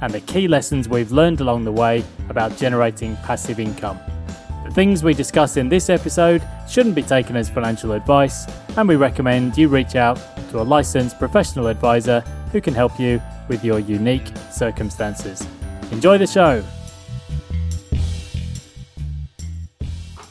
and the key lessons we've learned along the way about generating passive income. The things we discuss in this episode shouldn't be taken as financial advice, and we recommend you reach out to a licensed professional advisor who can help you with your unique circumstances. Enjoy the show.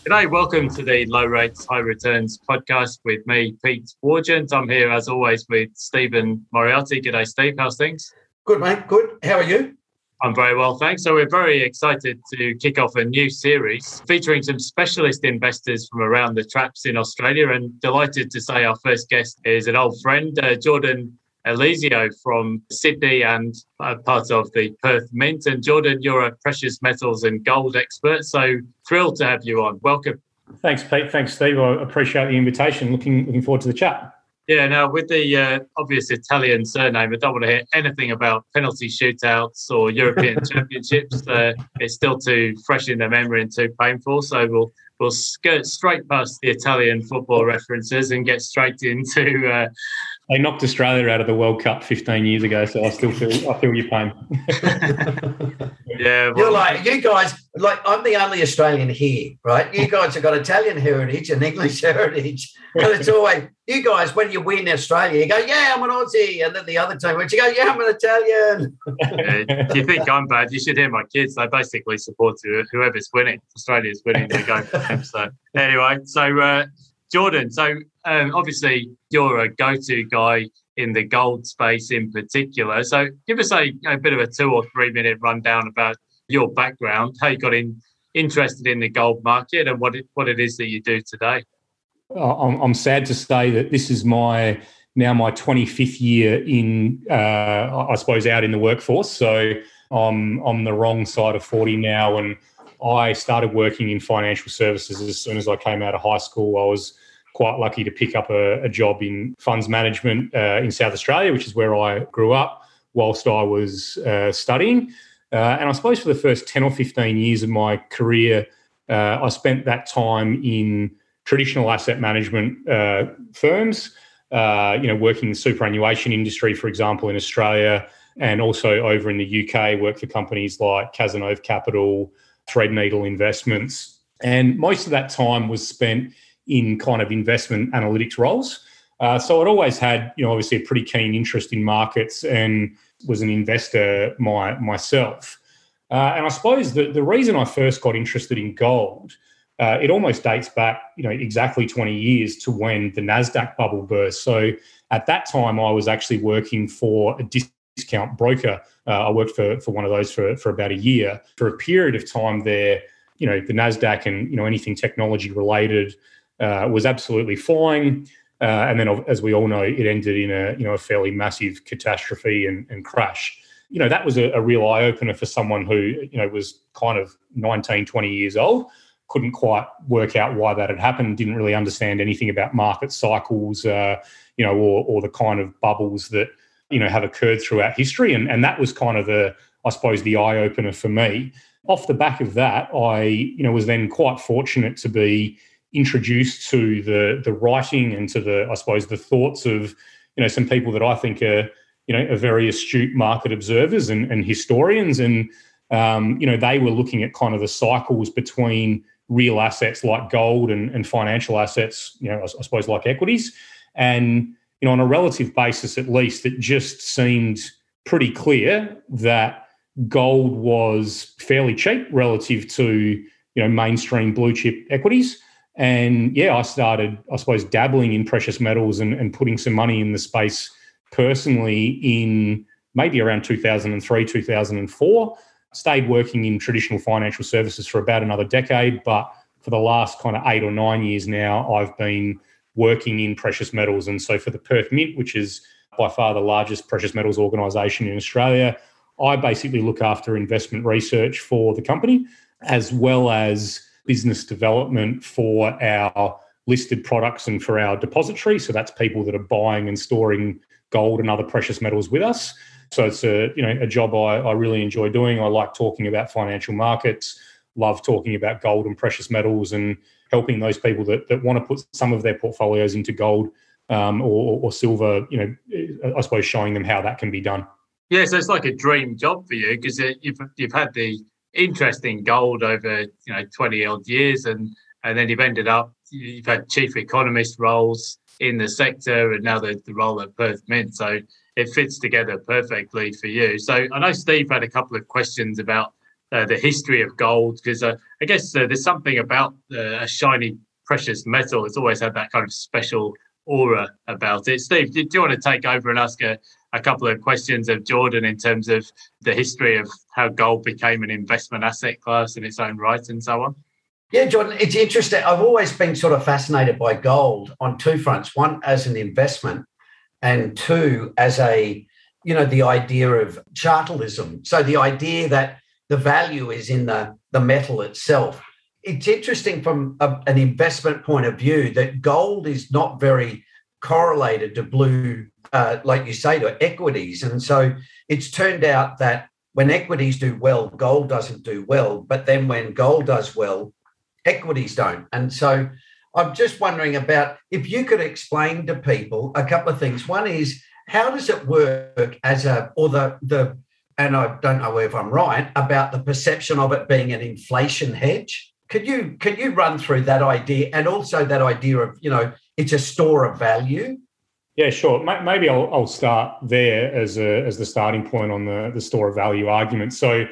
G'day, welcome to the Low Rates, High Returns podcast with me, Pete Wargent. I'm here as always with Stephen Moriarty. G'day, Steve. How's things? Good, mate. Good. How are you? I'm very well, thanks. So, we're very excited to kick off a new series featuring some specialist investors from around the traps in Australia. And delighted to say our first guest is an old friend, uh, Jordan Eliseo from Sydney and uh, part of the Perth Mint. And Jordan, you're a precious metals and gold expert. So, thrilled to have you on. Welcome. Thanks, Pete. Thanks, Steve. I appreciate the invitation. Looking looking forward to the chat. Yeah, now with the uh, obvious Italian surname, I don't want to hear anything about penalty shootouts or European Championships. Uh, it's still too fresh in their memory and too painful. So we'll we'll skirt straight past the Italian football references and get straight into uh, they knocked Australia out of the World Cup 15 years ago, so I still feel I feel your pain. yeah, well, you're like you guys. Like I'm the only Australian here, right? You guys have got Italian heritage and English heritage, and it's always you guys when you win Australia, you go, "Yeah, I'm an Aussie," and then the other team, when you go, "Yeah, I'm an Italian." yeah, if you think I'm bad, you should hear my kids. They basically support whoever's winning. Australia's winning, they go for them. So anyway, so. Uh, Jordan, so um, obviously you're a go-to guy in the gold space in particular. So give us a, a bit of a two or three minute rundown about your background, how you got in, interested in the gold market, and what it, what it is that you do today. I'm, I'm sad to say that this is my now my 25th year in, uh, I suppose, out in the workforce. So I'm on the wrong side of 40 now, and I started working in financial services as soon as I came out of high school. I was quite lucky to pick up a, a job in funds management uh, in South Australia, which is where I grew up whilst I was uh, studying. Uh, and I suppose for the first 10 or 15 years of my career, uh, I spent that time in traditional asset management uh, firms, you know, working in the superannuation industry, for example, in Australia, and also over in the UK, worked for companies like Cazenove Capital, Threadneedle Investments. And most of that time was spent in kind of investment analytics roles. Uh, so I'd always had, you know, obviously a pretty keen interest in markets and was an investor my, myself. Uh, and I suppose the, the reason I first got interested in gold, uh, it almost dates back, you know, exactly 20 years to when the NASDAQ bubble burst. So at that time, I was actually working for a discount broker. Uh, I worked for, for one of those for, for about a year. For a period of time there, you know, the NASDAQ and, you know, anything technology related uh, was absolutely flying. Uh, and then, as we all know, it ended in a you know a fairly massive catastrophe and, and crash. You know that was a, a real eye opener for someone who you know was kind of 19, 20 years old. Couldn't quite work out why that had happened. Didn't really understand anything about market cycles, uh, you know, or, or the kind of bubbles that you know have occurred throughout history. And and that was kind of the I suppose the eye opener for me. Off the back of that, I you know was then quite fortunate to be introduced to the the writing and to the I suppose the thoughts of you know some people that I think are you know are very astute market observers and, and historians. And um, you know they were looking at kind of the cycles between real assets like gold and, and financial assets you know I, I suppose like equities. And you know on a relative basis at least it just seemed pretty clear that gold was fairly cheap relative to you know mainstream blue chip equities and yeah, I started, I suppose, dabbling in precious metals and, and putting some money in the space personally in maybe around 2003, 2004. Stayed working in traditional financial services for about another decade, but for the last kind of eight or nine years now, I've been working in precious metals. And so for the Perth Mint, which is by far the largest precious metals organisation in Australia, I basically look after investment research for the company as well as business development for our listed products and for our depository. So that's people that are buying and storing gold and other precious metals with us. So it's a you know a job I, I really enjoy doing. I like talking about financial markets, love talking about gold and precious metals, and helping those people that, that want to put some of their portfolios into gold um, or, or silver. You know, I suppose showing them how that can be done. Yeah, so it's like a dream job for you because you've you've had the interest in gold over you know twenty odd years, and and then you've ended up you've had chief economist roles in the sector, and now the, the role at Perth Mint. So it fits together perfectly for you. So I know Steve had a couple of questions about uh, the history of gold because uh, I guess uh, there's something about uh, a shiny precious metal. It's always had that kind of special aura about it. Steve, do, do you want to take over and ask a, a couple of questions of Jordan in terms of the history of how gold became an investment asset class in its own right and so on? Yeah, Jordan, it's interesting. I've always been sort of fascinated by gold on two fronts. One, as an investment, and two, as a, you know, the idea of chartalism. So the idea that the value is in the, the metal itself. It's interesting from a, an investment point of view that gold is not very correlated to blue, uh, like you say, to equities. And so it's turned out that when equities do well, gold doesn't do well. But then when gold does well, equities don't. And so I'm just wondering about if you could explain to people a couple of things. One is how does it work as a or the the and I don't know if I'm right about the perception of it being an inflation hedge. Could you could you run through that idea and also that idea of you know it's a store of value? Yeah, sure. Maybe I'll, I'll start there as a as the starting point on the the store of value argument. So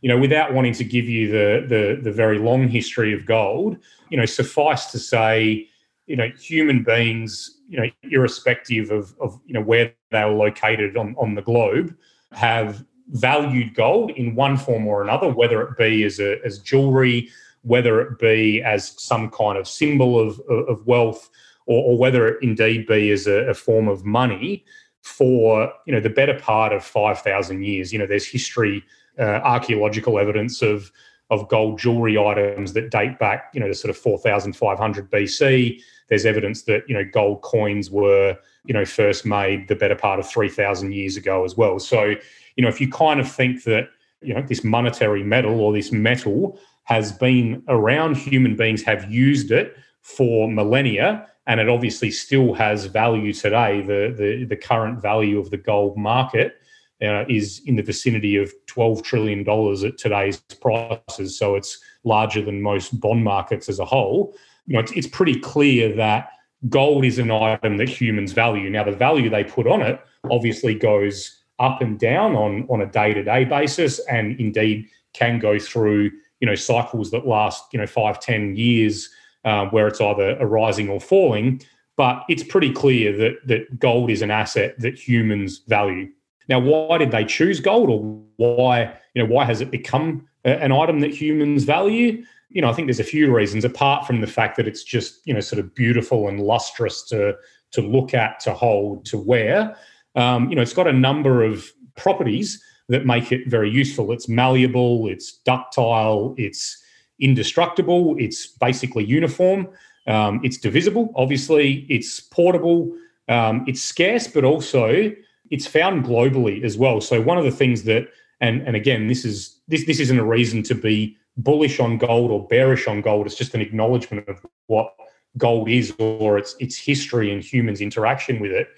you know, without wanting to give you the, the, the very long history of gold, you know, suffice to say, you know, human beings, you know, irrespective of, of you know where they were located on, on the globe, have valued gold in one form or another, whether it be as a as jewelry, whether it be as some kind of symbol of, of wealth, or, or whether it indeed be as a, a form of money for you know the better part of five thousand years. You know, there's history uh, archaeological evidence of of gold jewelry items that date back, you know, to sort of 4,500 BC. There's evidence that you know gold coins were, you know, first made the better part of 3,000 years ago as well. So, you know, if you kind of think that you know this monetary metal or this metal has been around, human beings have used it for millennia, and it obviously still has value today. The the the current value of the gold market uh, is in the vicinity of $12 trillion at today's prices. So it's larger than most bond markets as a whole. You know, it's, it's pretty clear that gold is an item that humans value. Now, the value they put on it obviously goes up and down on, on a day-to-day basis and indeed can go through, you know, cycles that last, you know, five, ten years uh, where it's either rising or falling. But it's pretty clear that that gold is an asset that humans value. Now, why did they choose gold, or why you know why has it become an item that humans value? You know, I think there's a few reasons apart from the fact that it's just you know sort of beautiful and lustrous to to look at, to hold, to wear. Um, you know, it's got a number of properties that make it very useful. It's malleable, it's ductile, it's indestructible, it's basically uniform, um, it's divisible. Obviously, it's portable. Um, it's scarce, but also it's found globally as well. So one of the things that, and and again, this is this this isn't a reason to be bullish on gold or bearish on gold. It's just an acknowledgement of what gold is or its its history and humans' interaction with it.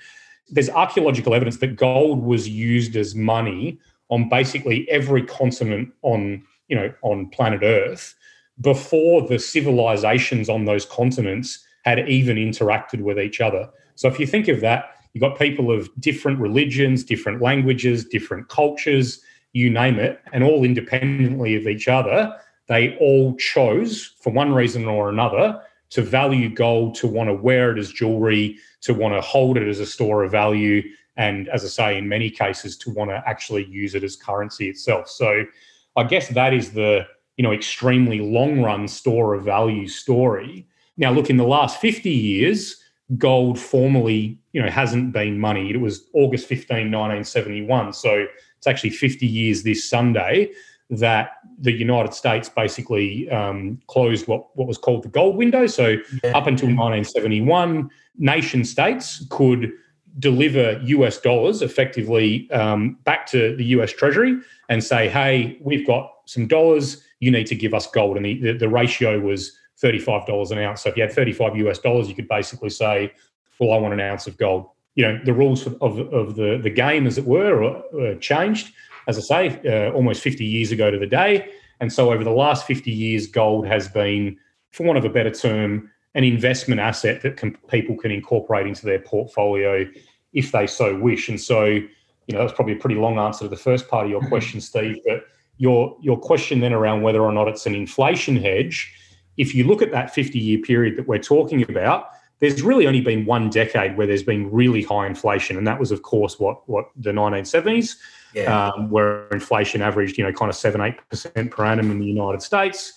There's archaeological evidence that gold was used as money on basically every continent on you know on planet Earth before the civilizations on those continents had even interacted with each other. So if you think of that, You've got people of different religions, different languages, different cultures, you name it, and all independently of each other, they all chose, for one reason or another, to value gold, to want to wear it as jewelry, to want to hold it as a store of value, and as I say, in many cases, to want to actually use it as currency itself. So I guess that is the you know extremely long run store of value story. Now, look, in the last 50 years, gold formally you know hasn't been money. It was August 15, 1971. So it's actually 50 years this Sunday that the United States basically um, closed what, what was called the gold window. So yeah. up until 1971, nation states could deliver US dollars effectively um, back to the US Treasury and say, hey, we've got some dollars, you need to give us gold. And the, the, the ratio was $35 an ounce. So if you had 35 US dollars, you could basically say, well, I want an ounce of gold. You know, the rules of, of the, the game, as it were, are, changed, as I say, uh, almost 50 years ago to the day. And so over the last 50 years, gold has been, for want of a better term, an investment asset that can, people can incorporate into their portfolio if they so wish. And so, you know, that's probably a pretty long answer to the first part of your mm-hmm. question, Steve. But your your question then around whether or not it's an inflation hedge, if you look at that 50 year period that we're talking about, there's really only been one decade where there's been really high inflation, and that was, of course, what what the 1970s, yeah. um, where inflation averaged, you know, kind of seven eight percent per annum in the United States.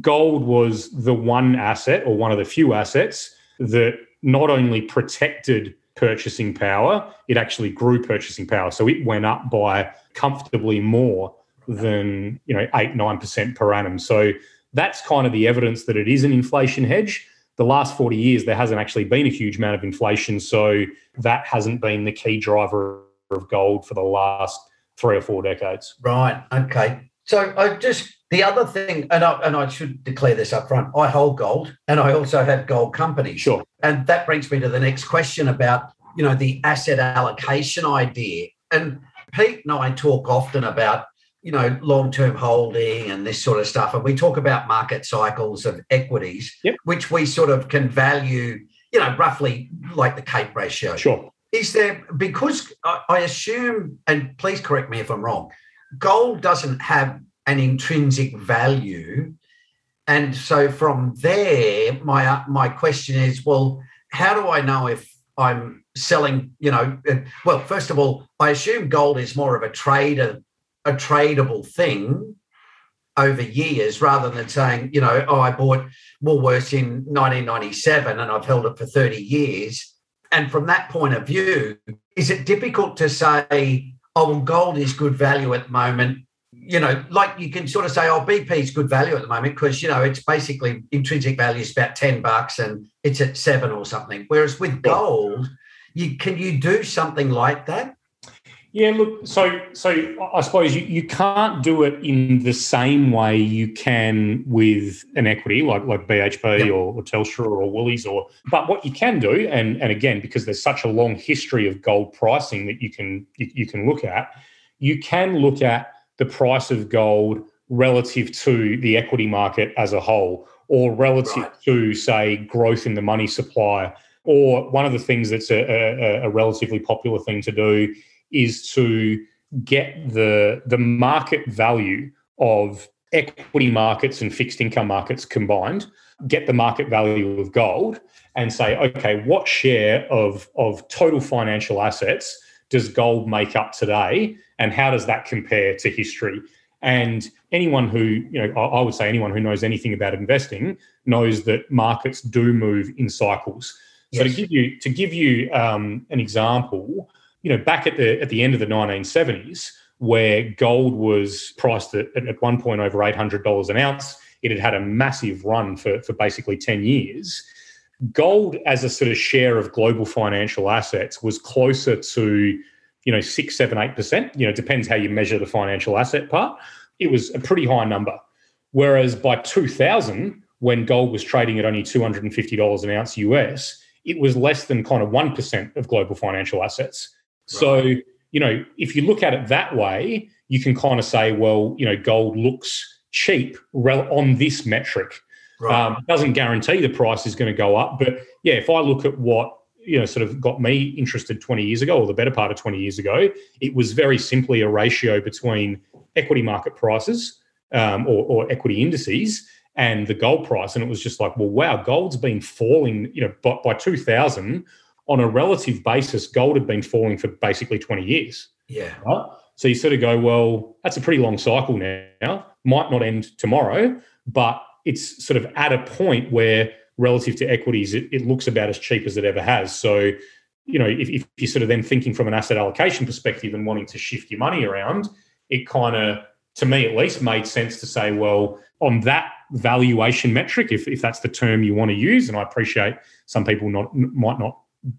Gold was the one asset or one of the few assets that not only protected purchasing power, it actually grew purchasing power. So it went up by comfortably more than you know eight nine percent per annum. So that's kind of the evidence that it is an inflation hedge. The last 40 years, there hasn't actually been a huge amount of inflation. So that hasn't been the key driver of gold for the last three or four decades. Right. Okay. So I just the other thing, and I, and I should declare this up front, I hold gold and I also have gold companies. Sure. And that brings me to the next question about, you know, the asset allocation idea. And Pete and I talk often about, you know, long-term holding and this sort of stuff. And we talk about market cycles of equities, yep. which we sort of can value, you know, roughly like the CAPE ratio. Sure. Is there because I assume, and please correct me if I'm wrong, gold doesn't have an intrinsic value. And so from there, my my question is, well, how do I know if I'm selling? You know, uh, well, first of all, I assume gold is more of a trader, a tradable thing over years, rather than saying, you know, oh, I bought Woolworths in 1997 and I've held it for 30 years. And from that point of view, is it difficult to say, oh, well, gold is good value at the moment you know, like you can sort of say, oh, BP is good value at the moment because, you know, it's basically intrinsic value is about 10 bucks and it's at seven or something. Whereas with gold, you can you do something like that? Yeah, look, so so I suppose you, you can't do it in the same way you can with an equity like like BHP yep. or, or Telstra or Woolies or but what you can do, and and again, because there's such a long history of gold pricing that you can you, you can look at, you can look at the price of gold relative to the equity market as a whole or relative right. to, say, growth in the money supply. Or one of the things that's a, a, a relatively popular thing to do is to get the, the market value of equity markets and fixed income markets combined, get the market value of gold, and say, okay, what share of, of total financial assets does gold make up today? and how does that compare to history? And anyone who, you know, I would say anyone who knows anything about investing knows that markets do move in cycles. Yes. So to give you to give you um, an example, you know, back at the at the end of the 1970s, where gold was priced at, at one point over $800 an ounce, it had had a massive run for, for basically 10 years. Gold as a sort of share of global financial assets was closer to you know, six, seven, eight percent. You know, it depends how you measure the financial asset part. It was a pretty high number. Whereas by 2000, when gold was trading at only $250 an ounce US, it was less than kind of 1% of global financial assets. So, you know, if you look at it that way, you can kind of say, well, you know, gold looks cheap on this metric. Right. Um, doesn't guarantee the price is going to go up. But yeah, if I look at what you know sort of got me interested 20 years ago or the better part of 20 years ago it was very simply a ratio between equity market prices um, or, or, equity indices and the gold price and it was just like well wow gold's been falling you know by, by 2000 on a relative basis gold had been falling for basically 20 years yeah right? so you sort of go well that's a pretty long cycle now might not end tomorrow but it's sort of at a point where relative to equities, it, it looks about as cheap as it ever has. So, you know, if, if you're sort of then thinking from an asset allocation perspective and wanting to shift your money around, it kind of, to me at least, made sense to say, well, on that valuation metric, if, if that's the term you want to use, and I appreciate some people not might not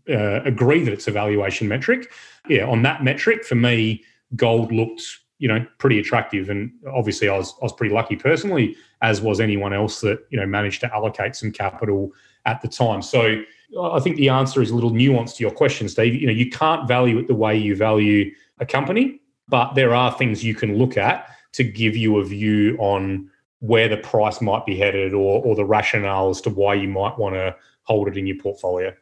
uh, agree that it's a valuation metric. Yeah, on that metric, for me, gold looked you know pretty attractive, and obviously I was I was pretty lucky personally, as was anyone else that you know managed to allocate some capital at the time. So I think the answer is a little nuanced to your question, Steve. You know, you can't value it the way you value a company, but there are things you can look at to give you a view on where the price might be headed or, or the rationale as to why you might want to hold it in your portfolio.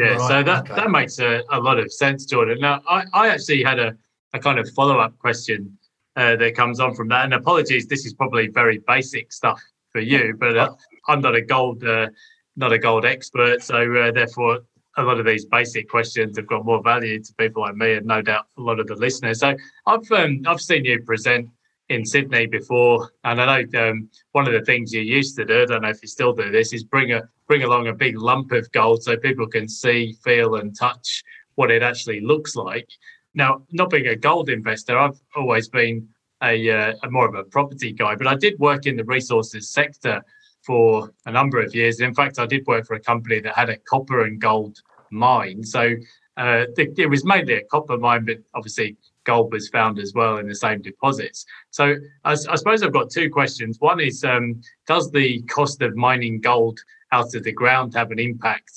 Yeah, right, so that, okay. that makes a, a lot of sense, Jordan. Now, I, I actually had a, a kind of follow up question uh, that comes on from that. And apologies, this is probably very basic stuff for you, but uh, I'm not a gold uh, not a gold expert, so uh, therefore a lot of these basic questions have got more value to people like me, and no doubt a lot of the listeners. So I've um, I've seen you present in Sydney before, and I know um, one of the things you used to do. I don't know if you still do this. Is bring a bring along a big lump of gold so people can see, feel, and touch what it actually looks like. Now, not being a gold investor, I've always been a, uh, a more of a property guy, but I did work in the resources sector for a number of years. In fact, I did work for a company that had a copper and gold mine. So uh, it was mainly a copper mine, but obviously gold was found as well in the same deposits. So I, I suppose I've got two questions. One is um, Does the cost of mining gold out of the ground have an impact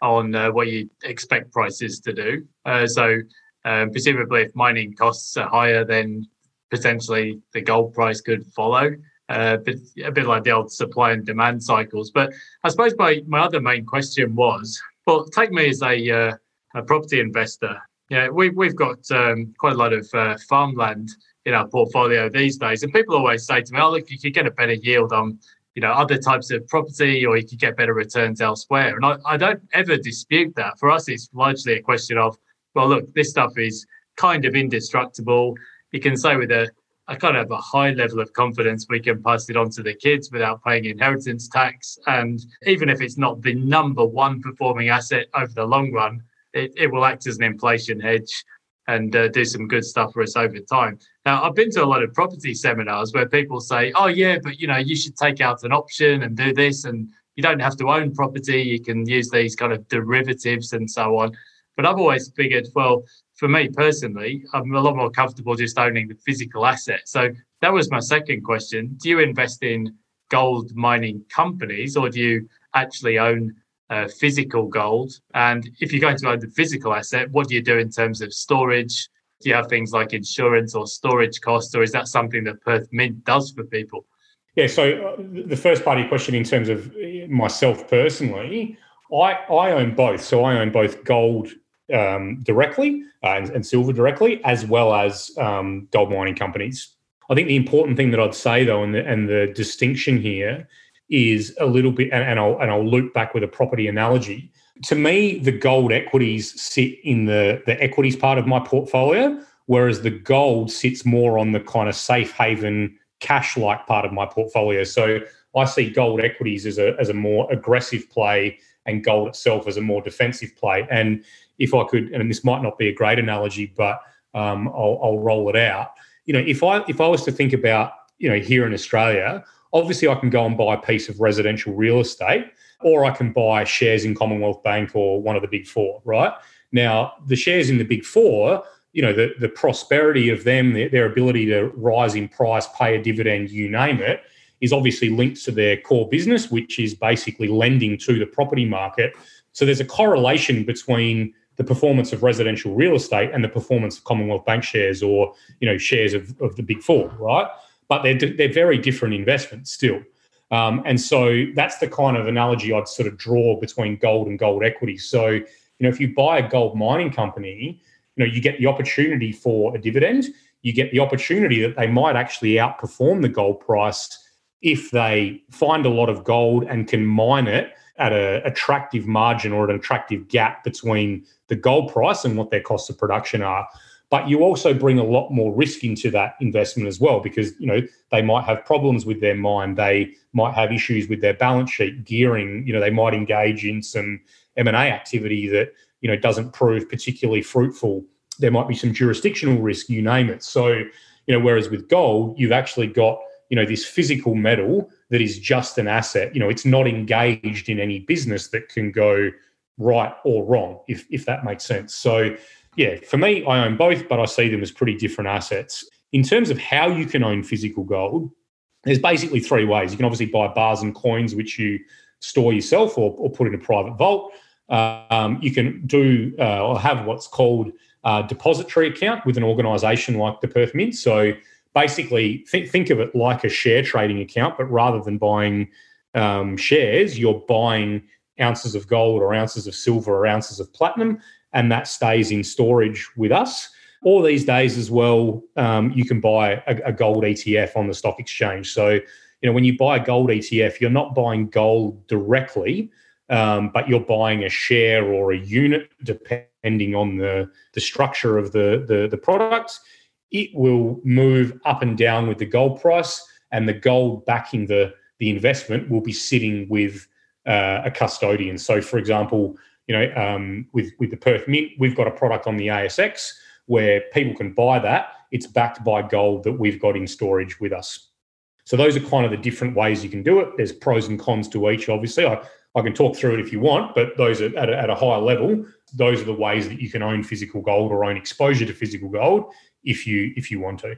on uh, what you expect prices to do? Uh, so um, presumably, if mining costs are higher, then potentially the gold price could follow. Uh, but a bit like the old supply and demand cycles. But I suppose my, my other main question was, well, take me as a, uh, a property investor. Yeah, we, we've got um, quite a lot of uh, farmland in our portfolio these days, and people always say to me, "Oh, look, you could get a better yield on, you know, other types of property, or you could get better returns elsewhere." And I, I don't ever dispute that. For us, it's largely a question of, well, look, this stuff is kind of indestructible. You can say with a kind of a high level of confidence we can pass it on to the kids without paying inheritance tax. And even if it's not the number one performing asset over the long run, it, it will act as an inflation hedge and uh, do some good stuff for us over time. Now, I've been to a lot of property seminars where people say, "Oh, yeah, but you know, you should take out an option and do this, and you don't have to own property. You can use these kind of derivatives and so on." But I've always figured, well, for me personally, I'm a lot more comfortable just owning the physical asset. So that was my second question. Do you invest in gold mining companies or do you actually own uh, physical gold? And if you're going to own the physical asset, what do you do in terms of storage? Do you have things like insurance or storage costs, or is that something that Perth Mint does for people? Yeah, so uh, the first part of your question, in terms of myself personally, I, I own both. So I own both gold um, directly uh, and, and, silver directly, as well as um, gold mining companies. I think the important thing that I'd say though, and the, and the distinction here is a little bit, and, and, I'll and I'll loop back with a property analogy. To me, the gold equities sit in the the equities part of my portfolio, whereas the gold sits more on the kind of safe haven cash like part of my portfolio. So I see gold equities as a as a more aggressive play and gold itself as a more defensive play. And if I could, and this might not be a great analogy, but um, I'll, I'll roll it out. You know, if I if I was to think about you know here in Australia, obviously I can go and buy a piece of residential real estate, or I can buy shares in Commonwealth Bank or one of the big four. Right now, the shares in the big four, you know, the the prosperity of them, their, their ability to rise in price, pay a dividend, you name it, is obviously linked to their core business, which is basically lending to the property market. So there's a correlation between the performance of residential real estate and the performance of Commonwealth Bank shares or you know shares of, of the big four, right? But they're they're very different investments still. Um, and so that's the kind of analogy I'd sort of draw between gold and gold equity. So, you know, if you buy a gold mining company, you know, you get the opportunity for a dividend. You get the opportunity that they might actually outperform the gold price if they find a lot of gold and can mine it at an attractive margin or an attractive gap between the gold price and what their costs of production are. But you also bring a lot more risk into that investment as well, because you know they might have problems with their mind they might have issues with their balance sheet, gearing. You know, they might engage in some M and A activity that you know doesn't prove particularly fruitful. There might be some jurisdictional risk, you name it. So, you know, whereas with gold, you've actually got you know this physical metal that is just an asset. You know, it's not engaged in any business that can go right or wrong, if if that makes sense. So, yeah, for me, I own both, but I see them as pretty different assets. In terms of how you can own physical gold, there's basically three ways. You can obviously buy bars and coins, which you store yourself or, or put in a private vault. Um, you can do uh, or have what's called a depository account with an organisation like the Perth Mint. So basically, th- think of it like a share trading account, but rather than buying um, shares, you're buying ounces of gold or ounces of silver or ounces of platinum, and that stays in storage with us. Or these days as well, um, you can buy a, a, gold ETF on the stock exchange. So, you know, when you buy a gold ETF, you're not buying gold directly, um, but you're buying a share or a unit, depending on the, the structure of the, the, the product. It will move up and down with the gold price, and the gold backing the, the investment will be sitting with uh, a custodian. So, for example, you know, um, with with the Perth Mint, we've got a product on the ASX where people can buy that. It's backed by gold that we've got in storage with us. So those are kind of the different ways you can do it. There's pros and cons to each, obviously. I, I can talk through it if you want, but those are at a, at a higher level. Those are the ways that you can own physical gold or own exposure to physical gold if you if you want to.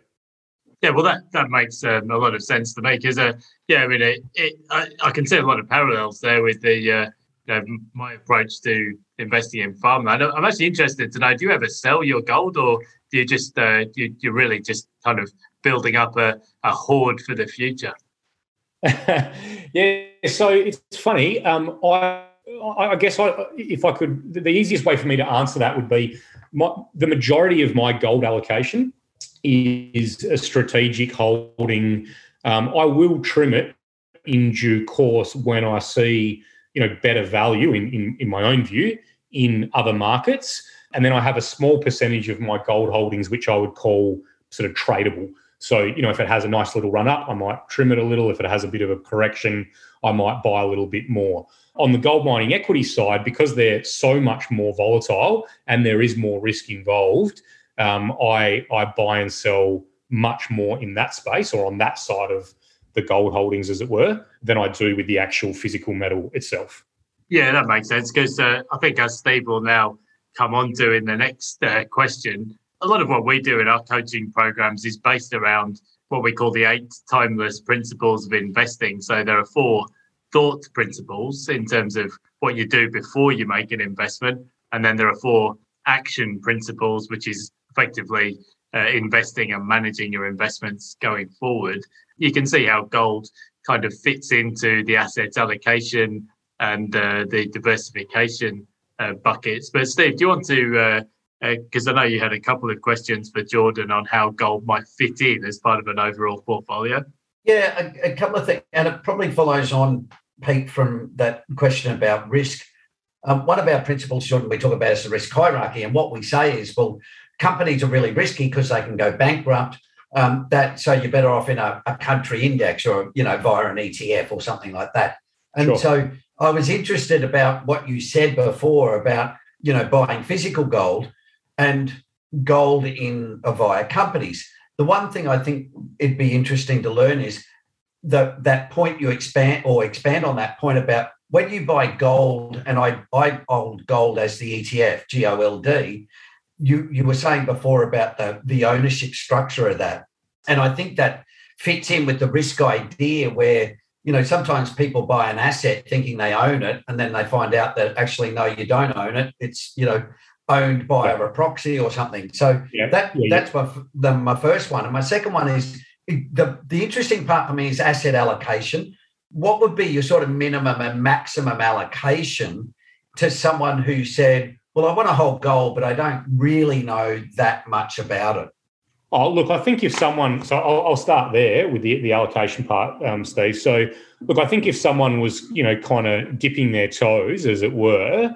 Yeah, well, that that makes um, a lot of sense to me because, uh, yeah, I mean, it, it I, I, can see a lot of parallels there with the uh, know, my approach to investing in farmland. I'm actually interested to know: do you ever sell your gold, or do you just uh, you, you're really just kind of building up a, a hoard for the future? yeah, so it's funny. Um, I I guess I, if I could, the easiest way for me to answer that would be my, the majority of my gold allocation is a strategic holding. Um, I will trim it in due course when I see you know better value in, in, in my own view in other markets. And then I have a small percentage of my gold holdings, which I would call sort of tradable. So, you know, if it has a nice little run up, I might trim it a little. If it has a bit of a correction, I might buy a little bit more. On the gold mining equity side, because they're so much more volatile and there is more risk involved, um, I, I buy and sell much more in that space or on that side of the gold holdings, as it were, than I do with the actual physical metal itself. Yeah, that makes sense because uh, I think as Steve will now come on to in the next uh, question, a lot of what we do in our coaching programs is based around what we call the eight timeless principles of investing. So there are four thought principles in terms of what you do before you make an investment. And then there are four action principles, which is effectively uh, investing and managing your investments going forward you can see how gold kind of fits into the assets allocation and uh, the diversification uh, buckets. But Steve, do you want to? Because uh, uh I know you had a couple of questions for Jordan on how gold might fit in as part of an overall portfolio. Yeah, a, a couple of things, and it probably follows on, Pete, from that question about risk. Um, one of our principles, Jordan, we talk about is the risk hierarchy, and what we say is, well, companies are really risky because they can go bankrupt um, that so you're better off in a, a, country index or you know via an ETF or something like that. And sure. so I was interested about what you said before about you know buying physical gold and gold in uh, via companies. The one thing I think it'd be interesting to learn is that that point you expand or expand on that point about when you buy gold, and I I hold gold as the ETF, G O L D you you were saying before about the the ownership structure of that, and I think that fits in with the risk idea where you know sometimes people buy an asset thinking they own it, and then they find out that actually no, you don't own it. It's you know owned by yeah. a proxy or something. So yeah. that yeah, that's my the, my first one, and my second one is the the interesting part for me is asset allocation. What would be your sort of minimum and maximum allocation to someone who said, well, I want to hold gold, but I don't really know that much about it. Oh, look, I think if someone, so I'll, I'll start there with the, the allocation part, um, Steve. So, look, I think if someone was, you know, kind of dipping their toes, as it were,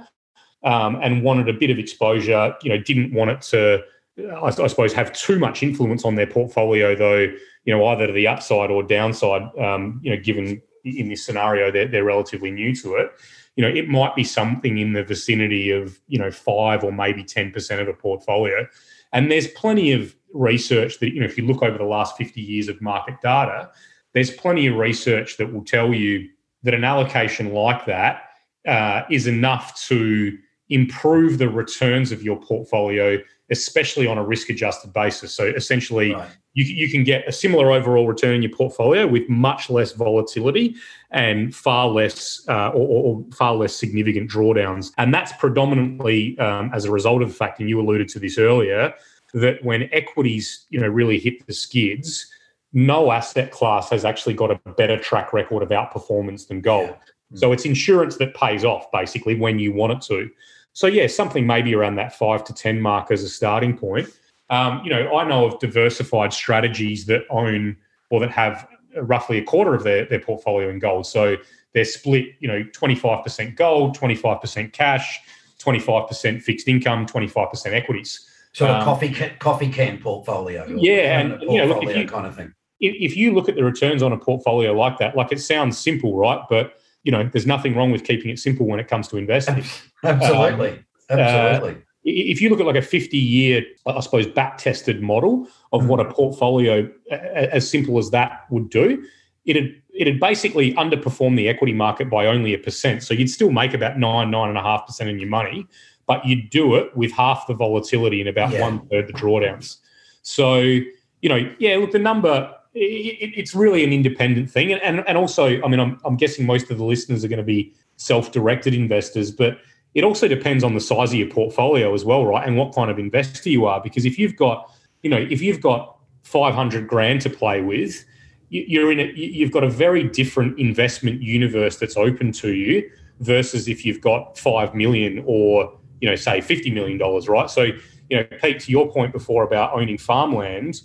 um, and wanted a bit of exposure, you know, didn't want it to, I, I, suppose, have too much influence on their portfolio, though, you know, either to the upside or downside, um, you know, given in this scenario they're, they're relatively new to it you know, it might be something in the vicinity of, you know, five or maybe 10% of a portfolio. And there's plenty of research that, you know, if you look over the last 50 years of market data, there's plenty of research that will tell you that an allocation like that uh, is enough to improve the returns of your portfolio, especially on a risk adjusted basis. So essentially, right. You, you can get a similar overall return in your portfolio with much less volatility and far less uh, or, or, far less significant drawdowns. And that's predominantly um, as a result of the fact, and you alluded to this earlier, that when equities you know really hit the skids. No asset class has actually got a better track record of outperformance than gold. Yeah. So it's insurance that pays off basically when you want it to. So yeah, something maybe around that five to ten mark as a starting point. Um, you know, I know of diversified strategies that own or that have roughly a quarter of their, their portfolio in gold. So they're split, you know, 25% gold, 25% cash, 25% fixed income, 25% equities. Sort of um, coffee can, coffee can portfolio. Yeah, and you know, look, if you, kind of thing. If, if you look at the returns on a portfolio like that, like it sounds simple, right? But you know, there's nothing wrong with keeping it simple when it comes to investing. Absolutely. Um, Absolutely. Uh, if you look at like a 50 year, I suppose, back tested model of mm-hmm. what a portfolio as simple as that would do, it'd it'd basically underperform the equity market by only a percent. So you'd still make about nine, nine and a half percent in your money, but you'd do it with half the volatility and about yeah. one third the drawdowns. So, you know, yeah, look, the number it, it's really an independent thing. And, and, and also, I mean, I'm, I'm guessing most of the listeners are going to be self directed investors, but it also depends on the size of your portfolio as well, right? And what kind of investor you are. Because if you've got, you know, if you've got 500 grand to play with, you're in it, you've got a very different investment universe that's open to you versus if you've got 5 million or, you know, say 50 million dollars, right? So, you know, Pete, to your point before about owning farmland,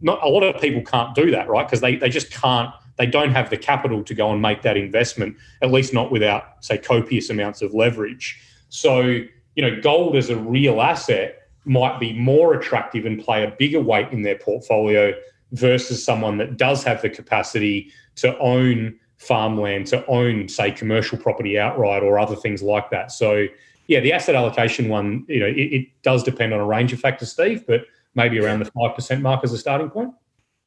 not a lot of people can't do that, right? Because they, they just can't, they don't have the capital to go and make that investment, at least not without, say, copious amounts of leverage. So, you know, gold as a real asset might be more attractive and play a bigger weight in their portfolio versus someone that does have the capacity to own farmland, to own, say, commercial property outright or other things like that. So, yeah, the asset allocation one, you know, it, it does depend on a range of factors, Steve, but maybe around the 5% mark as a starting point.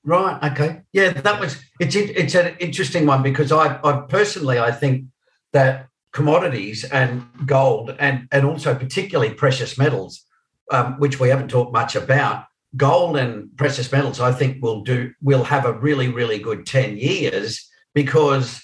Right. Okay. Yeah, that was it's it's an interesting one because I, I personally I think that commodities and gold and and also particularly precious metals, um, which we haven't talked much about, gold and precious metals I think will do will have a really really good ten years because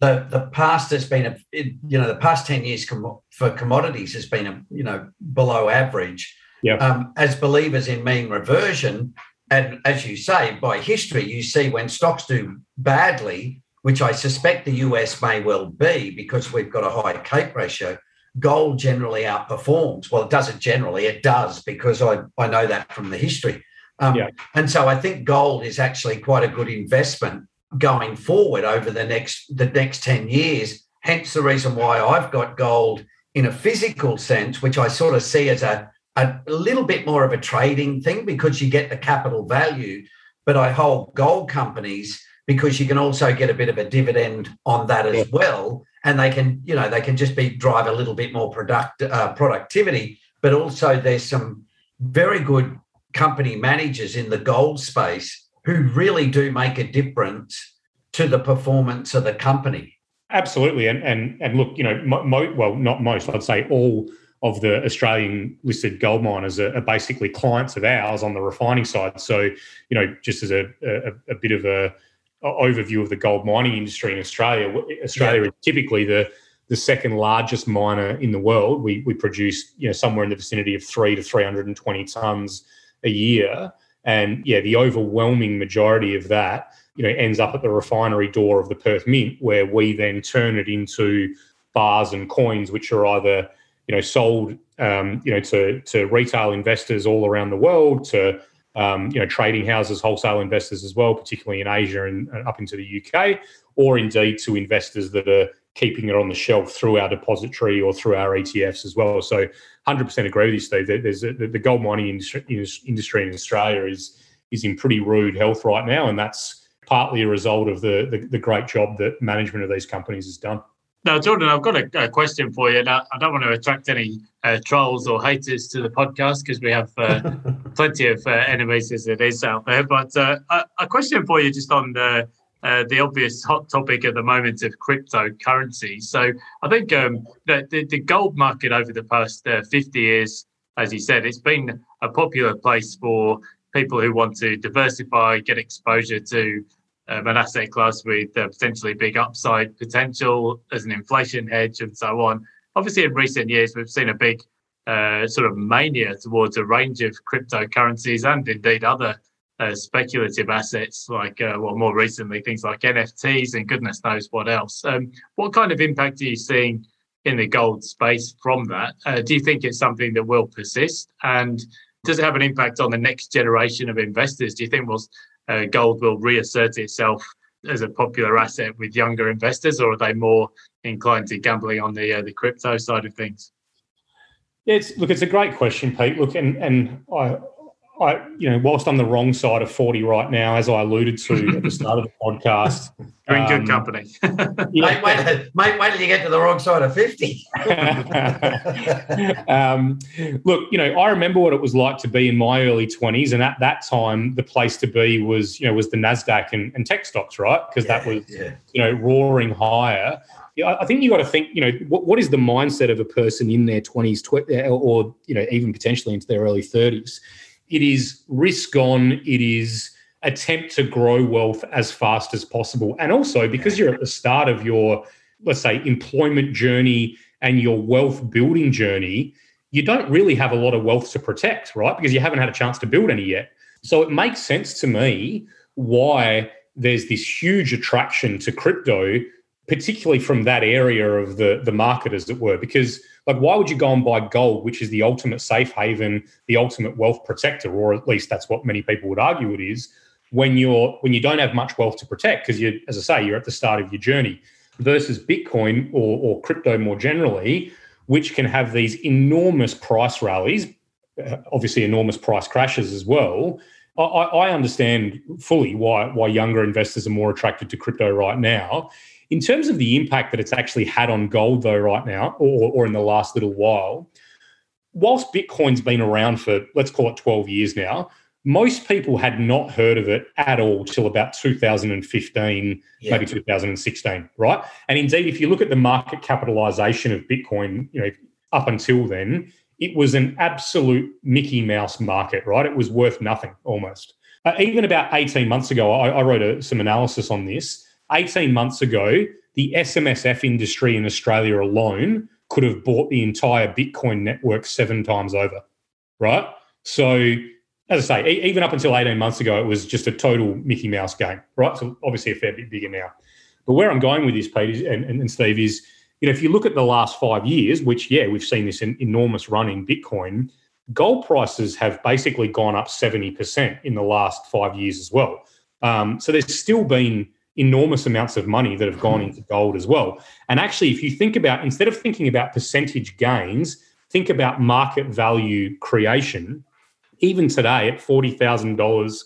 the the past has been a you know the past ten years for commodities has been a you know below average yeah. Um, as believers in mean reversion, and as you say, by history, you see when stocks do badly, which I suspect the US may well be because we've got a high CAPE ratio, gold generally outperforms. Well, it doesn't generally, it does because I, I know that from the history. Um, yeah. And so I think gold is actually quite a good investment going forward over the next the next 10 years. Hence the reason why I've got gold in a physical sense, which I sort of see as a a little bit more of a trading thing because you get the capital value. But I hold gold companies because you can also get a bit of a dividend on that as well. And they can, you know, they can just be drive a little bit more product uh, productivity. But also, there's some very good company managers in the gold space who really do make a difference to the performance of the company. Absolutely, and and and look, you know, mo- well, not most, I'd say all of the Australian listed gold miners are, are, basically clients of ours on the refining side. So, you know, just as a, a, a bit of a, a, overview of the gold mining industry in Australia, Australia yeah. is typically the the second largest miner in the world. We we produce you know somewhere in the vicinity of three to three hundred and twenty tons a year, and yeah, the overwhelming majority of that you know ends up at the refinery door of the Perth Mint, where we then turn it into bars and coins, which are either you know sold um, you know to to retail investors all around the world to um, you know trading houses, wholesale investors as well, particularly in Asia and, and up into the UK, or indeed to investors that are keeping it on the shelf through our depository or through our ETFs as well. So, 100% agree with you, Steve. There's a, the gold mining industry, in Australia is is in pretty rude health right now, and that's partly a result of the, the, the great job that management of these companies has done. Now, Jordan, I've got a, a, question for you. Now, I don't want to attract any uh, trolls or haters to the podcast because we have uh, plenty of uh, enemies as it is out there. But uh, a, a, question for you just on the, uh, the obvious hot topic at the moment of cryptocurrency. So I think um, the, the, the, gold market over the past uh, 50 years, as you said, it's been a popular place for people who want to diversify, get exposure to um, an asset class with uh, potentially big upside potential as an inflation hedge and so on. Obviously, in recent years, we've seen a big uh, sort of mania towards a range of cryptocurrencies and indeed other uh, speculative assets, like, uh, well, more recently, things like NFTs and goodness knows what else. Um, what kind of impact are you seeing in the gold space from that? Uh, do you think it's something that will persist? And does it have an impact on the next generation of investors? Do you think we'll uh, gold will reassert itself as a popular asset with younger investors, or are they more inclined to gambling on the uh, the crypto side of things? It's, look, it's a great question, Pete. Look, and and I I, you know, whilst I'm the wrong side of 40 right now, as I alluded to at the start of the podcast. You're in um, good company. yeah. mate, wait, mate, wait till you get to the wrong side of 50. um, look, you know, I remember what it was like to be in my early 20s. And at that time, the place to be was, you know, was the NASDAQ and, and tech stocks, right? Because yeah, that was, yeah. you know, roaring higher. Yeah, I think you got to think, you know, what, what is the mindset of a person in their 20s tw- or, you know, even potentially into their early 30s? It is risk on, it is attempt to grow wealth as fast as possible. And also because you're at the start of your, let's say, employment journey and your wealth building journey, you don't really have a lot of wealth to protect, right? Because you haven't had a chance to build any yet. So it makes sense to me why there's this huge attraction to crypto, particularly from that area of the, the market, as it were, because like, why would you go and buy gold, which is the ultimate safe haven, the ultimate wealth protector, or at least that's what many people would argue it is, when you're when you don't have much wealth to protect because you, as I say, you're at the start of your journey, versus Bitcoin or, or crypto more generally, which can have these enormous price rallies, uh, obviously enormous price crashes as well. I, I understand fully why why younger investors are more attracted to crypto right now. In terms of the impact that it's actually had on gold, though, right now, or, or in the last little while, whilst Bitcoin's been around for, let's call it 12 years now, most people had not heard of it at all till about 2015, yeah. maybe 2016, right? And indeed, if you look at the market capitalization of Bitcoin, you know, up until then, it was an absolute Mickey Mouse market, right? It was worth nothing almost. Uh, even about 18 months ago, I, I wrote a, some analysis on this. 18 months ago, the SMSF industry in Australia alone could have bought the entire Bitcoin network seven times over, right? So, as I say, even up until 18 months ago, it was just a total Mickey Mouse game, right? So, obviously, a fair bit bigger now. But where I'm going with this, Pete and, and, and Steve, is you know, if you look at the last five years, which, yeah, we've seen this enormous run in Bitcoin, gold prices have basically gone up 70% in the last five years as well. Um, so there's still been enormous amounts of money that have gone hmm. into gold as well. And actually, if you think about, instead of thinking about percentage gains, think about market value creation. Even today, at $40,000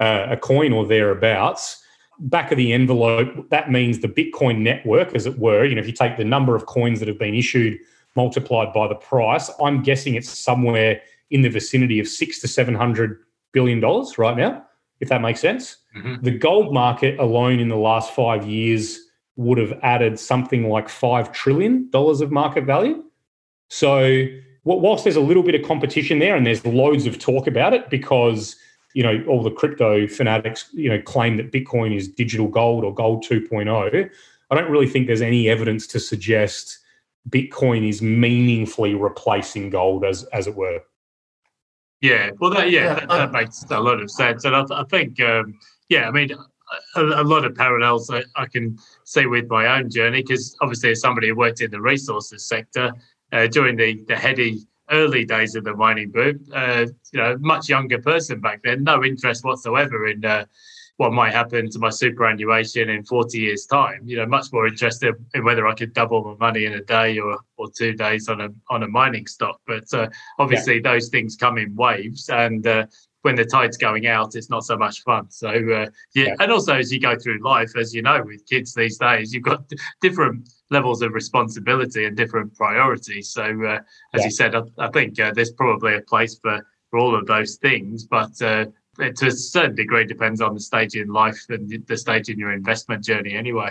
uh, a coin or thereabouts, back of the envelope, that means the Bitcoin network, as it were, you know, if you take the number of coins that have been issued multiplied by the price, I'm guessing it's somewhere in the vicinity of six to seven hundred billion dollars right now if that makes sense. Mm-hmm. The gold market alone in the last five years would have added something like $5 trillion of market value. So, whilst there's a little bit of competition there and there's loads of talk about it because you know all the crypto fanatics you know claim that bitcoin is digital gold or gold 2.0 i don't really think there's any evidence to suggest bitcoin is meaningfully replacing gold as as it were yeah, well, that, yeah, yeah that, that, makes a lot of sense, and I, I think, um, yeah, I mean, a, a, lot of parallels I, I, can see with my own journey because obviously, as somebody who worked in the resources sector uh, during the the heady early days of the mining boom, uh, you know, much younger person back then, no interest whatsoever in uh, what might happen to my superannuation in 40 years' time. You know, much more interested in whether I could double my money in a day or, or two days on a on a mining stock. But uh, obviously, yeah. those things come in waves, and uh, when the tide's going out, it's not so much fun. So uh, yeah. yeah, and also as you go through life, as you know, with kids these days, you've got different levels of responsibility and different priorities. So uh, as yeah. you said, I, I think uh, there's probably a place for for all of those things, but uh, to a certain degree depends on the stage in life and the stage in your investment journey anyway.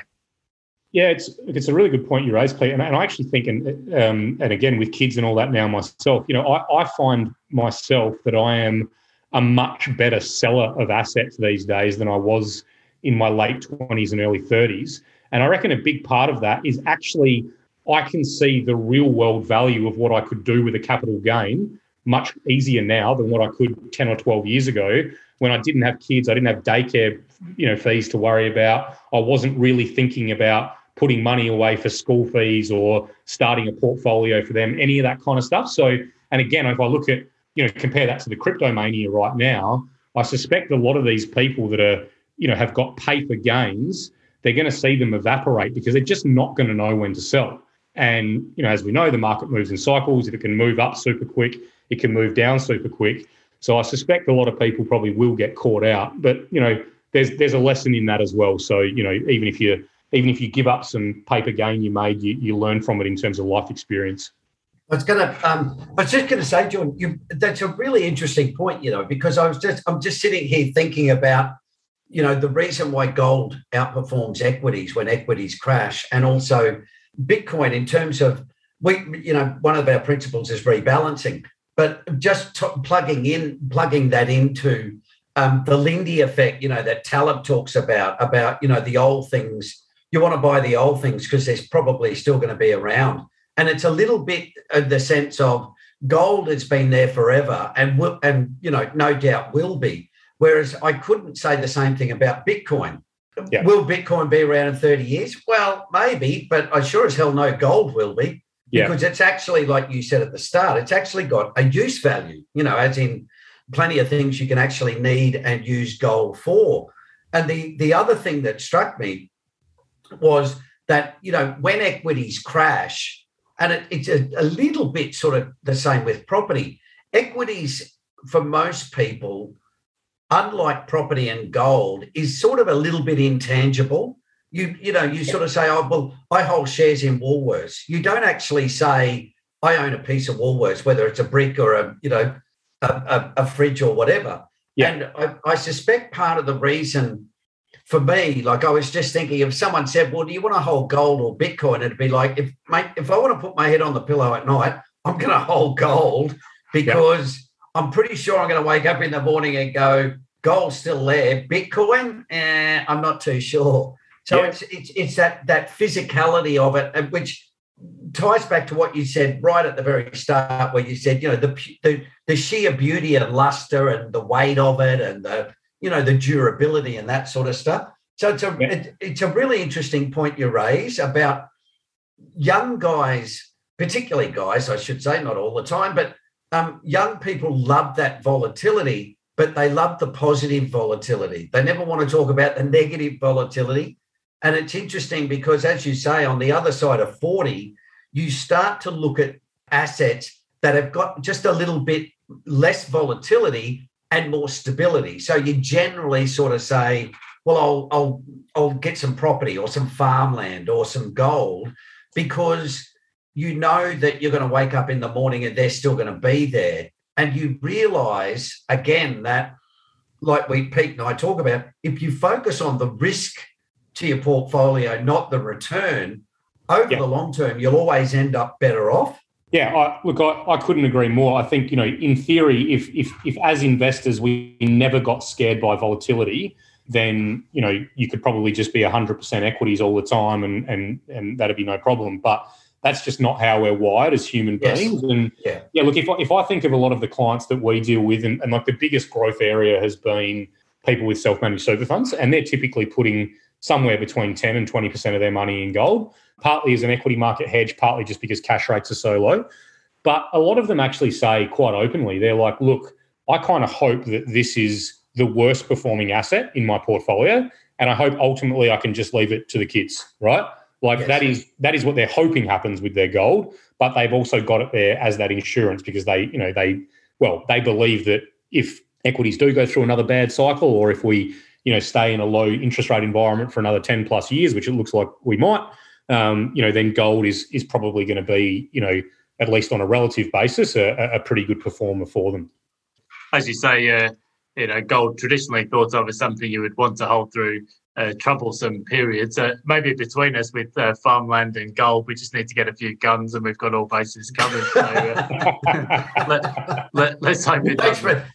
Yeah, it's it's a really good point you raised, Pete. And, and I actually think, and um, and again with kids and all that now myself, you know, I, I find myself that I am a much better seller of assets these days than I was in my late twenties and early thirties. And I reckon a big part of that is actually I can see the real world value of what I could do with a capital gain much easier now than what I could 10 or 12 years ago when I didn't have kids, I didn't have daycare, you know, fees to worry about. I wasn't really thinking about putting money away for school fees or starting a portfolio for them, any of that kind of stuff. So, and again, if I look at, you know, compare that to the crypto mania right now, I suspect a lot of these people that are, you know, have got paper gains, they're going to see them evaporate because they're just not going to know when to sell. And, you know, as we know, the market moves in cycles. If it can move up super quick, it can move down super quick. So I suspect a lot of people probably will get caught out. But, you know, there's there's a lesson in that as well. So, you know, even if you even if you give up some paper gain you made, you, you learn from it in terms of life experience. I was gonna um, I was just gonna say, John, you, that's a really interesting point, you know, because I was just I'm just sitting here thinking about, you know, the reason why gold outperforms equities when equities crash, and also Bitcoin in terms of we, you know, one of our principles is rebalancing, but just t- plugging in, plugging that into um, the Lindy effect, you know, that Taleb talks about, about, you know, the old things. You want to buy the old things because there's probably still going to be around. And it's a little bit of the sense of gold has been there forever and will, and, you know, no doubt will be. Whereas I couldn't say the same thing about Bitcoin. Yeah. Will Bitcoin be around in 30 years? Well, maybe, but I sure as hell know gold will be yeah. because it's actually, like you said at the start, it's actually got a use value, you know, as in plenty of things you can actually need and use gold for. And the, the other thing that struck me was that, you know, when equities crash, and it, it's a, a little bit sort of the same with property, equities for most people, unlike property and gold, is sort of a little bit intangible. You you know you sort of say oh well i hold shares in woolworths. You don't actually say i own a piece of woolworths whether it's a brick or a you know a, a, a fridge or whatever. Yeah. and I, I, suspect part of the reason for me like i was just thinking if someone said well do you want to hold gold or bitcoin it'd be like if mate if i want to put my head on the pillow at night i'm going to hold gold because yeah. i'm pretty sure i'm going to wake up in the morning and go gold's still there bitcoin eh, i'm not too sure so yeah. it's it's it's that that physicality of it, which ties back to what you said right at the very start, where you said, you know, the the, the sheer beauty and luster and the weight of it, and the you know the durability and that sort of stuff. So it's a yeah. it, it's a really interesting point you raise about young guys, particularly guys, I should say, not all the time, but um, young people love that volatility, but they love the positive volatility. They never want to talk about the negative volatility. And it's interesting because, as you say, on the other side of 40, you start to look at assets that have got just a little bit less volatility and more stability. So you generally sort of say, well, I'll, I'll, I'll get some property or some farmland or some gold because you know that you're going to wake up in the morning and they're still going to be there. And you realize again that, like we Pete and I talk about, if you focus on the risk to your portfolio, not the return, over yeah. the long term, you'll always end up better off. Yeah, I, look, I, I couldn't agree more. I think you know, in theory, if if if as investors we never got scared by volatility, then you know you could probably just be hundred percent equities all the time, and and and that'd be no problem. But that's just not how we're wired as human yes. beings. And yeah. yeah, look, if I, if I think of a lot of the clients that we deal with, and, and like the biggest growth area has been people with self managed super funds, and they're typically putting somewhere between 10 and 20% of their money in gold, partly as an equity market hedge, partly just because cash rates are so low. But a lot of them actually say quite openly, they're like, look, I kind of hope that this is the worst performing asset in my portfolio. And I hope ultimately I can just leave it to the kids, right? Like yes. that is that is what they're hoping happens with their gold, but they've also got it there as that insurance because they, you know, they well, they believe that if equities do go through another bad cycle, or if we you know stay in a low interest rate environment for another 10 plus years, which it looks like we might, um, you know, then gold is is probably going to be, you know, at least on a relative basis, a, a pretty good performer for them. As you say, uh, you know, gold traditionally thought of as something you would want to hold through uh, troublesome periods. Uh, maybe between us with uh, farmland and gold, we just need to get a few guns and we've got all bases covered. So, uh, let, us let, hope it Thanks for,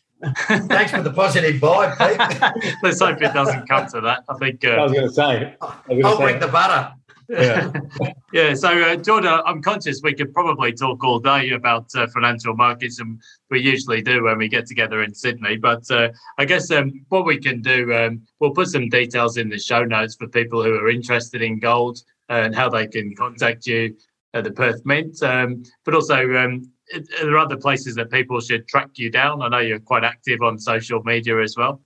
Thanks for the positive vibe, Pete. let's hope it doesn't come to that. I think. Uh, I was going to say. I'll bring the butter. Yeah. yeah. So, uh, Jordan, I'm conscious we could probably talk all day about uh, financial markets, and we usually do when we get together in Sydney. But uh, I guess um, what we can do, um, we'll put some details in the show notes for people who are interested in gold and how they can contact you at the Perth Mint. Um, but also, um, are there other places that people should track you down? I know you're quite active on social media as well.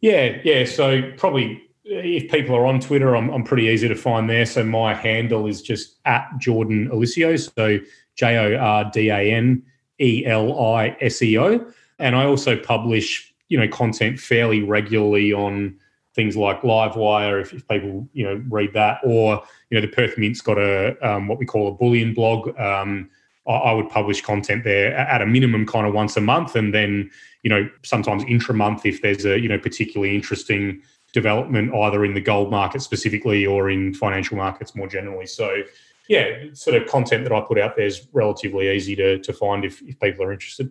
Yeah, yeah. So probably if people are on Twitter, I'm, I'm pretty easy to find there. So my handle is just at Jordan Eliseo. So J O R D A N E L I S E O. And I also publish, you know, content fairly regularly on things like Livewire, if, if people, you know, read that, or, you know, the Perth Mint's got a, um, what we call a bullion blog. Um, I, I would publish content there at a minimum kind of once a month. And then, you know, sometimes intra month if there's a, you know, particularly interesting development either in the gold market specifically or in financial markets more generally. So, yeah, sort of content that I put out there is relatively easy to, to find if, if people are interested.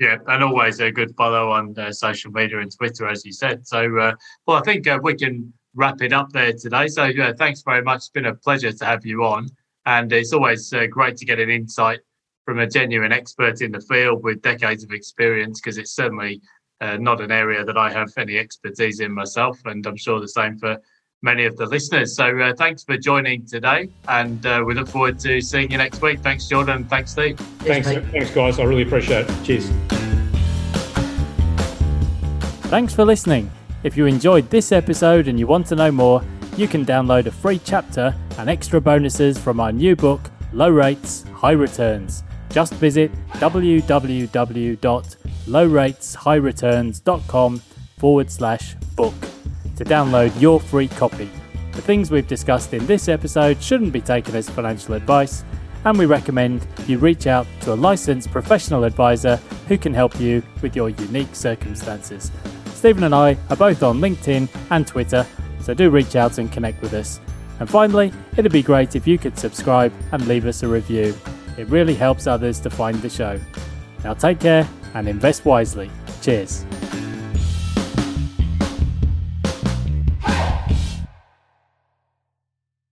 Yeah, and always a good follow on uh, social media and Twitter, as you said. So, uh, well, I think uh, we can wrap it up there today. So, yeah, thanks very much. It's been a pleasure to have you on. And it's always uh, great to get an insight from a genuine expert in the field with decades of experience because it's certainly uh, not an area that I have any expertise in myself, and I'm sure the same for many of the listeners. So uh, thanks for joining today, and uh, we look forward to seeing you next week. Thanks, Jordan. Thanks, Steve. Thanks, thanks, guys. I really appreciate it. Cheers. Thanks for listening. If you enjoyed this episode and you want to know more, you can download a free chapter and extra bonuses from our new book, Low Rates, High Returns. Just visit www lowrateshighreturns.com forward slash book to download your free copy. The things we've discussed in this episode shouldn't be taken as financial advice, and we recommend you reach out to a licensed professional advisor who can help you with your unique circumstances. Stephen and I are both on LinkedIn and Twitter, so do reach out and connect with us. And finally, it'd be great if you could subscribe and leave us a review. It really helps others to find the show. Now take care and invest wisely. Cheers.